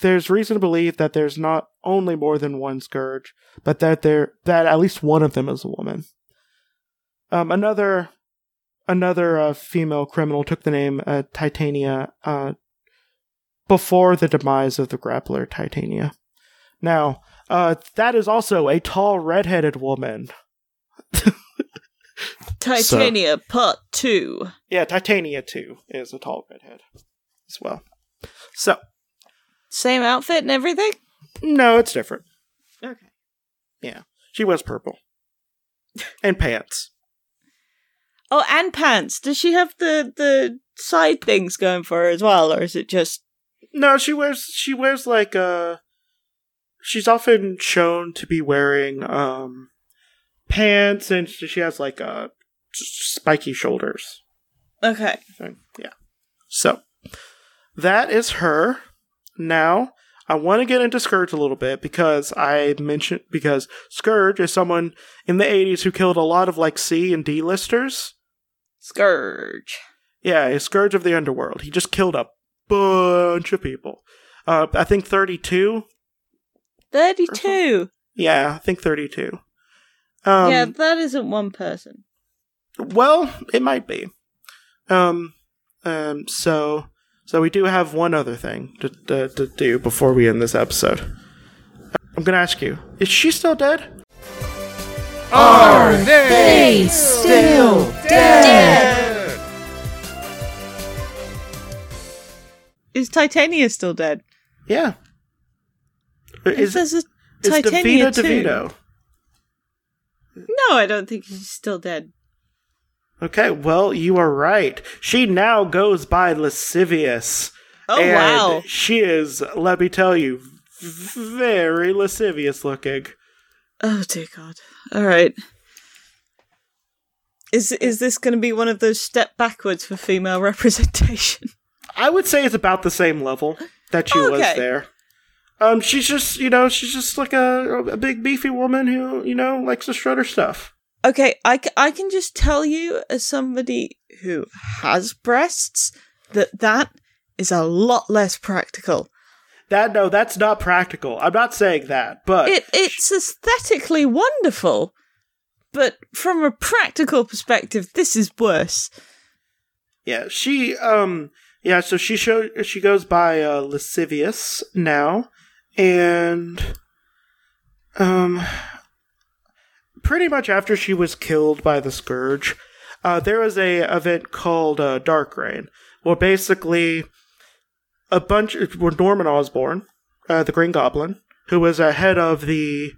there's reason to believe that there's not only more than one scourge, but that there that at least one of them is a woman. Um, another another uh, female criminal took the name uh, Titania uh, before the demise of the grappler Titania. Now, uh, that is also a tall redheaded woman. Titania Part 2. Yeah, Titania 2 is a tall redhead as well. So Same outfit and everything? no, it's different. Okay. Yeah. She wears purple and pants. Oh, and pants. Does she have the, the side things going for her as well, or is it just. No, she wears she wears like uh she's often shown to be wearing um pants and she has like uh s- spiky shoulders. Okay. Yeah. So that is her. Now I want to get into Scourge a little bit because I mentioned because Scourge is someone in the 80s who killed a lot of like C and D listers. Scourge. Yeah, a Scourge of the Underworld. He just killed a bunch of people. Uh, I think 32. 32. Yeah, I think 32. Um, yeah, that isn't one person. Well, it might be. Um, um, so, so we do have one other thing to, to, to do before we end this episode. I'm gonna ask you: Is she still dead? Are they still dead? Is Titania still dead? Yeah. Is, is Titania Davida too. DeVito? No, I don't think she's still dead. Okay, well, you are right. She now goes by Lascivious. Oh, and wow. She is, let me tell you, very lascivious looking. Oh, dear God. All right. Is is this going to be one of those step backwards for female representation? I would say it's about the same level that she was there. Um, she's just, you know, she's just like a, a big beefy woman who, you know, likes to strut her stuff. Okay, I, c- I can just tell you as somebody who has breasts that that is a lot less practical. That no, that's not practical. I'm not saying that, but It it's aesthetically wonderful, but from a practical perspective, this is worse. yeah, she, um, yeah, so she show she goes by uh, lascivious now, and um, pretty much after she was killed by the scourge, uh, there was a event called uh, Dark Reign, where basically a bunch were Norman Osborn, uh, the Green Goblin, who was ahead of the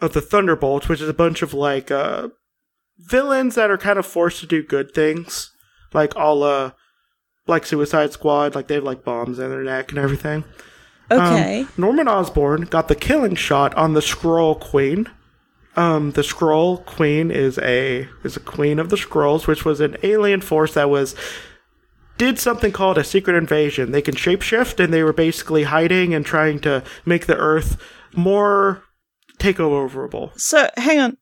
of the Thunderbolts, which is a bunch of like uh, villains that are kind of forced to do good things, like all uh like Suicide Squad, like they have like bombs in their neck and everything. Um, Okay. Norman Osborn got the killing shot on the Skrull Queen. Um, the Skrull Queen is a is a queen of the Skrulls, which was an alien force that was did something called a secret invasion. They can shapeshift, and they were basically hiding and trying to make the Earth more takeoverable. so hang on,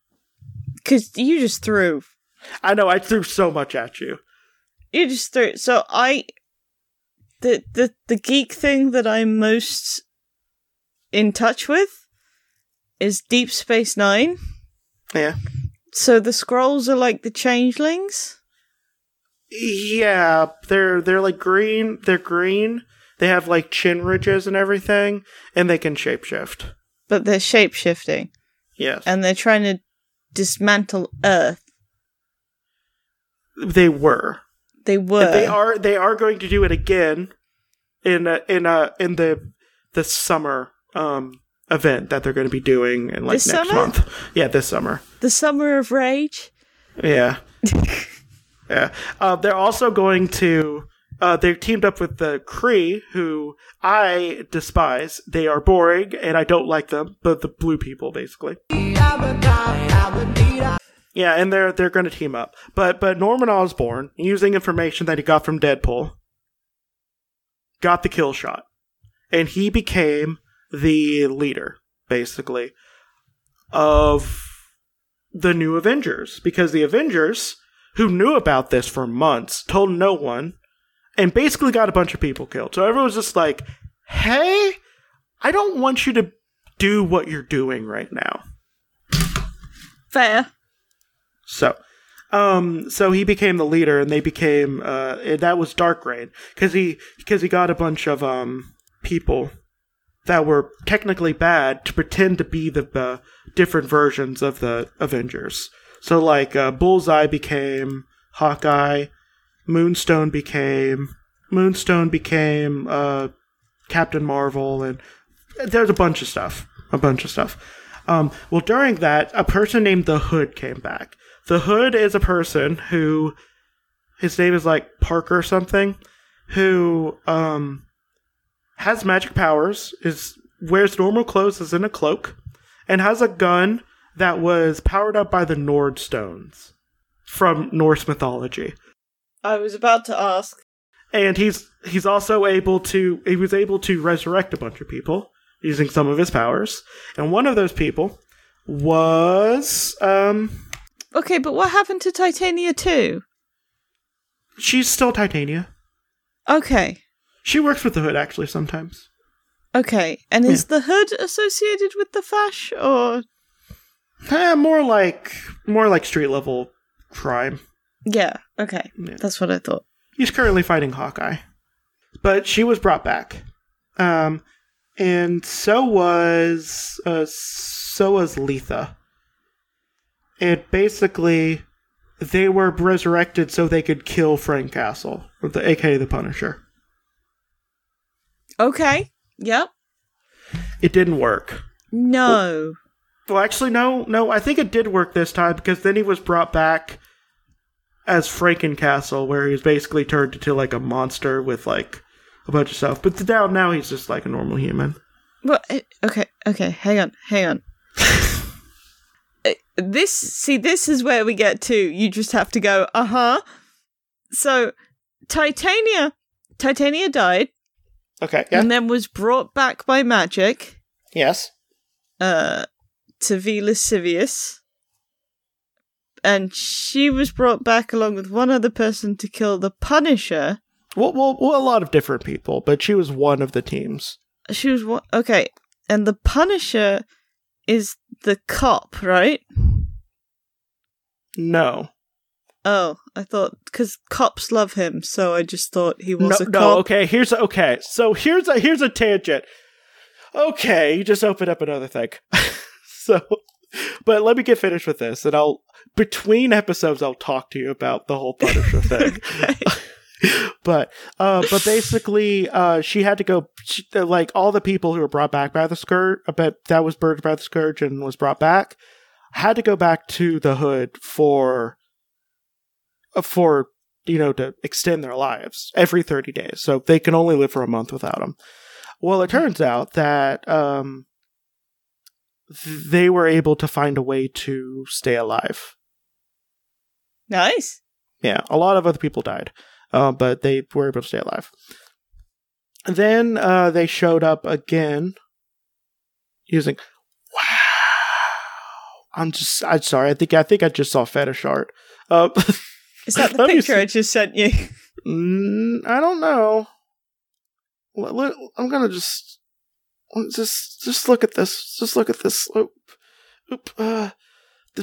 because you just threw I know I threw so much at you. you just threw. So I the the the geek thing that I'm most in touch with is Deep Space Nine. Yeah. So the Skrulls are like the changelings. Yeah, they're they're like green. They're green. They have like chin ridges and everything, and they can shapeshift. but they're shape shifting Yes, and they're trying to dismantle Earth. they were. They were. They are. They are going to do it again in a, in a, in the the summer um event that they're going to be doing in like This next summer? month. Yeah, this summer. The Summer of Rage. Yeah. yeah. Uh, they're also going to. Uh, they're teamed up with the Kree, who I despise. They are boring, and I don't like them. But the blue people, basically. Yeah, and they're they're going to team up. But but Norman Osborn, using information that he got from Deadpool, got the kill shot, and he became the leader, basically, of the new Avengers because the Avengers, who knew about this for months, told no one, and basically got a bunch of people killed. So everyone's just like, "Hey, I don't want you to do what you're doing right now." Fair. So, um, so he became the leader, and they became uh, that was Dark Reign because he because he got a bunch of um people that were technically bad to pretend to be the, the different versions of the Avengers. So, like, uh, Bullseye became Hawkeye, Moonstone became Moonstone became uh, Captain Marvel, and there's a bunch of stuff, a bunch of stuff. Um, well, during that, a person named the Hood came back. The Hood is a person who, his name is like Parker or something, who um has magic powers, is wears normal clothes, is in a cloak, and has a gun that was powered up by the Norn stones from Norse mythology. I was about to ask. And he's he's also able to he was able to resurrect a bunch of people using some of his powers. And one of those people was um Okay, but what happened to Titania too? she's still Titania. Okay. She works with the hood actually sometimes. Okay. And is the hood associated with the Fash or Eh, more like more like street level crime. Yeah, okay. Yeah. That's what I thought. He's currently fighting Hawkeye. But she was brought back. Um and so was uh so was Letha. And basically they were resurrected so they could kill Frank Castle, the aka the Punisher. Okay. Yep. It didn't work. No. Well, actually, no, no. I think it did work this time because then he was brought back as Frankencastle, where he was basically turned into like a monster with like a bunch of stuff. But now, now he's just like a normal human. Well, eh, okay, okay, hang on, hang on. Eh, this see this is where we get to you just have to go uh-huh so titania titania died Okay. Yeah. and then was brought back by magic yes. uh to Vela Sivius and she was brought back along with one other person to kill the punisher Well, well, well, a lot of different people, but she was one of the teams. she was one okay and the punisher is the cop right No. Oh i thought because cops love him so i just thought he was no, a no, cop okay. Here's okay. So here's a here's a tangent. Okay, you just opened up another thing. so, but let me get finished with this, and I'll between episodes I'll talk to you about the whole Punisher thing. but uh, but basically, uh, she had to go. She, like all the people who were brought back by the scourge, but that was burned by the scourge and was brought back, had to go back to the hood for uh, for you know to extend their lives every 30 days. So they can only live for a month without them well it turns out that um they were able to find a way to stay alive. Nice. Yeah a lot of other people died uh, but they were able to stay alive. Then uh, they showed up again using wow i'm just i'm sorry i think i think i just saw fetish art. Uh, Is that the picture see. I just sent you? Mm, I don't know. Let- let- I'm gonna just, just, just look at this. Just look at this. Oop, oop. Uh,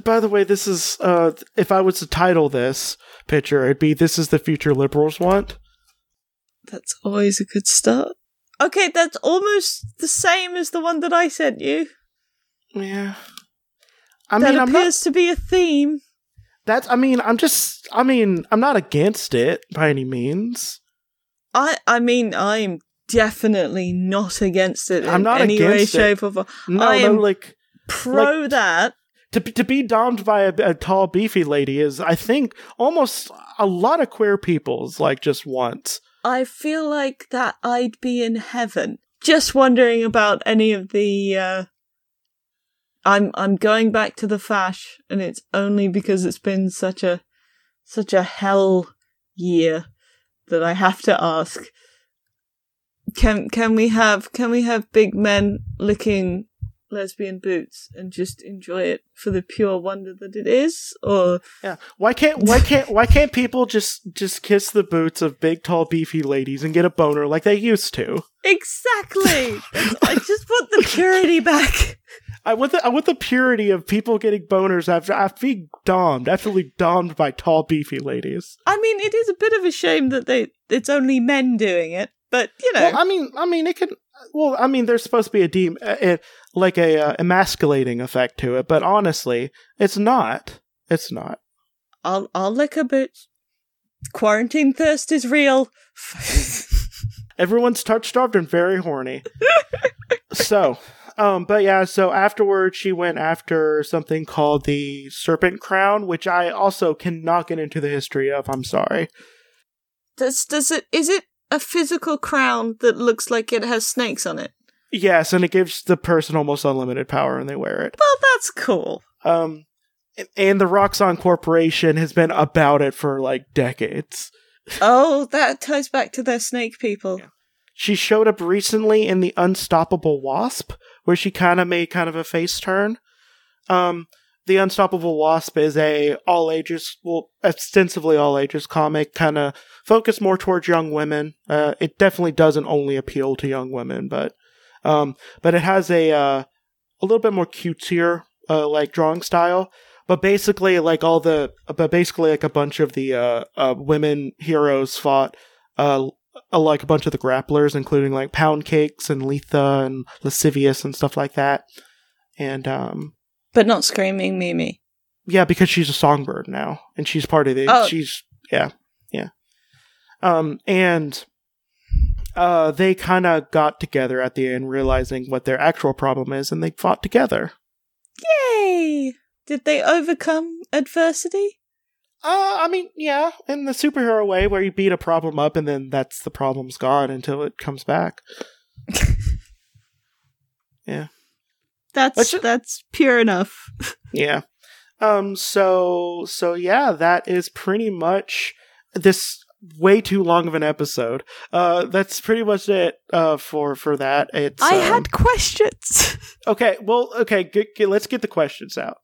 by the way, this is. Uh, if I was to title this picture, it'd be "This is the future liberals want." That's always a good start. Okay, that's almost the same as the one that I sent you. Yeah. I that mean, I'm appears not. to be a theme. That's. I mean, I'm just. I mean, I'm not against it by any means. I I mean, I'm definitely not against it I'm not any way, it. shape, or form. No, I no, am like pro that. to be- to be domed by a, a tall, beefy lady is, I think, almost a lot of queer people's like just want. I feel like that I'd be in heaven. Just wondering about any of the uh I'm I'm going back to the fash and it's only because it's been such a such a hell year that I have to ask. Can can we have can we have big men licking lesbian boots and just enjoy it for the pure wonder that it is? Or Yeah, why can't why can't why can't people just just kiss the boots of big, tall, beefy ladies and get a boner like they used to? Exactly. I just want the purity back. I want the I want the purity of people getting boners after after being domed, being domed by tall, beefy ladies. I mean, it is a bit of a shame that they it's only men doing it, but you know, Well, I mean, I mean, it can. Well, I mean, there's supposed to be a de- uh, like a uh, emasculating effect to it, but honestly, it's not. It's not. I'll I'll lick a boots. Quarantine thirst is real. Everyone's touch starved and very horny. so, um, but yeah, so afterwards she went after something called the Serpent Crown, which I also cannot get into the history of. I'm sorry. does does it is it a physical crown that looks like it has snakes on it? Yes, and it gives the person almost unlimited power when they wear it. Well, that's cool. Um, and the Roxxon Corporation has been about it for like decades. Oh, that ties back to their snake people. Yeah. She showed up recently in the Unstoppable Wasp, where she kind of made kind of a face turn. Um, the Unstoppable Wasp is a all ages, well, extensively all ages comic, kind of focused more towards young women. Uh, it definitely doesn't only appeal to young women, but um, but it has a uh, a little bit more cutesier uh, like drawing style. But basically, like all the, but basically, like a bunch of the uh, uh, women heroes fought uh, like a bunch of the grapplers, including like Pound Cakes and Letha and Lascivious and stuff like that. And um, But not screaming Mimi. yeah, because she's a songbird now, and she's part of the. Oh. She's yeah, yeah. Um, and uh, they kind of got together at the end, realizing what their actual problem is, and they fought together. Yay! Did they overcome adversity? Uh, I mean, yeah, in the superhero way, where you beat a problem up, and then that's the problem's gone until it comes back. Yeah, that's Let's that's pure enough. Yeah. Um. So so yeah, that is pretty much this way too long of an episode. Uh, that's pretty much it. Uh, for for that. It's. I um, had questions. Okay. Well. Okay. Get, get, let's get the questions out.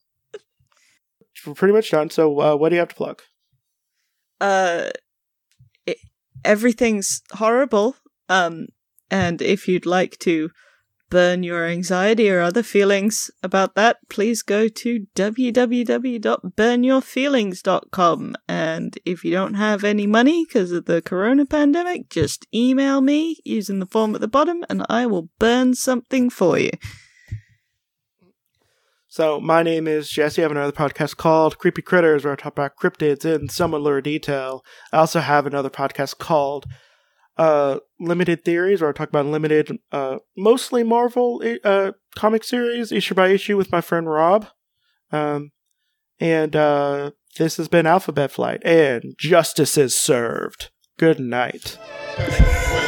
We're pretty much done. So, uh, what do you have to plug? uh it, everything's horrible um and if you'd like to burn your anxiety or other feelings about that please go to www.burnyourfeelings.com and if you don't have any money because of the corona pandemic just email me using the form at the bottom and i will burn something for you So, my name is Jesse. I have another podcast called Creepy Critters, where I talk about cryptids in similar detail. I also have another podcast called uh, Limited Theories, where I talk about limited, uh, mostly Marvel uh, comic series, issue by issue, with my friend Rob. Um, and uh, this has been Alphabet Flight, and justice is served. Good night.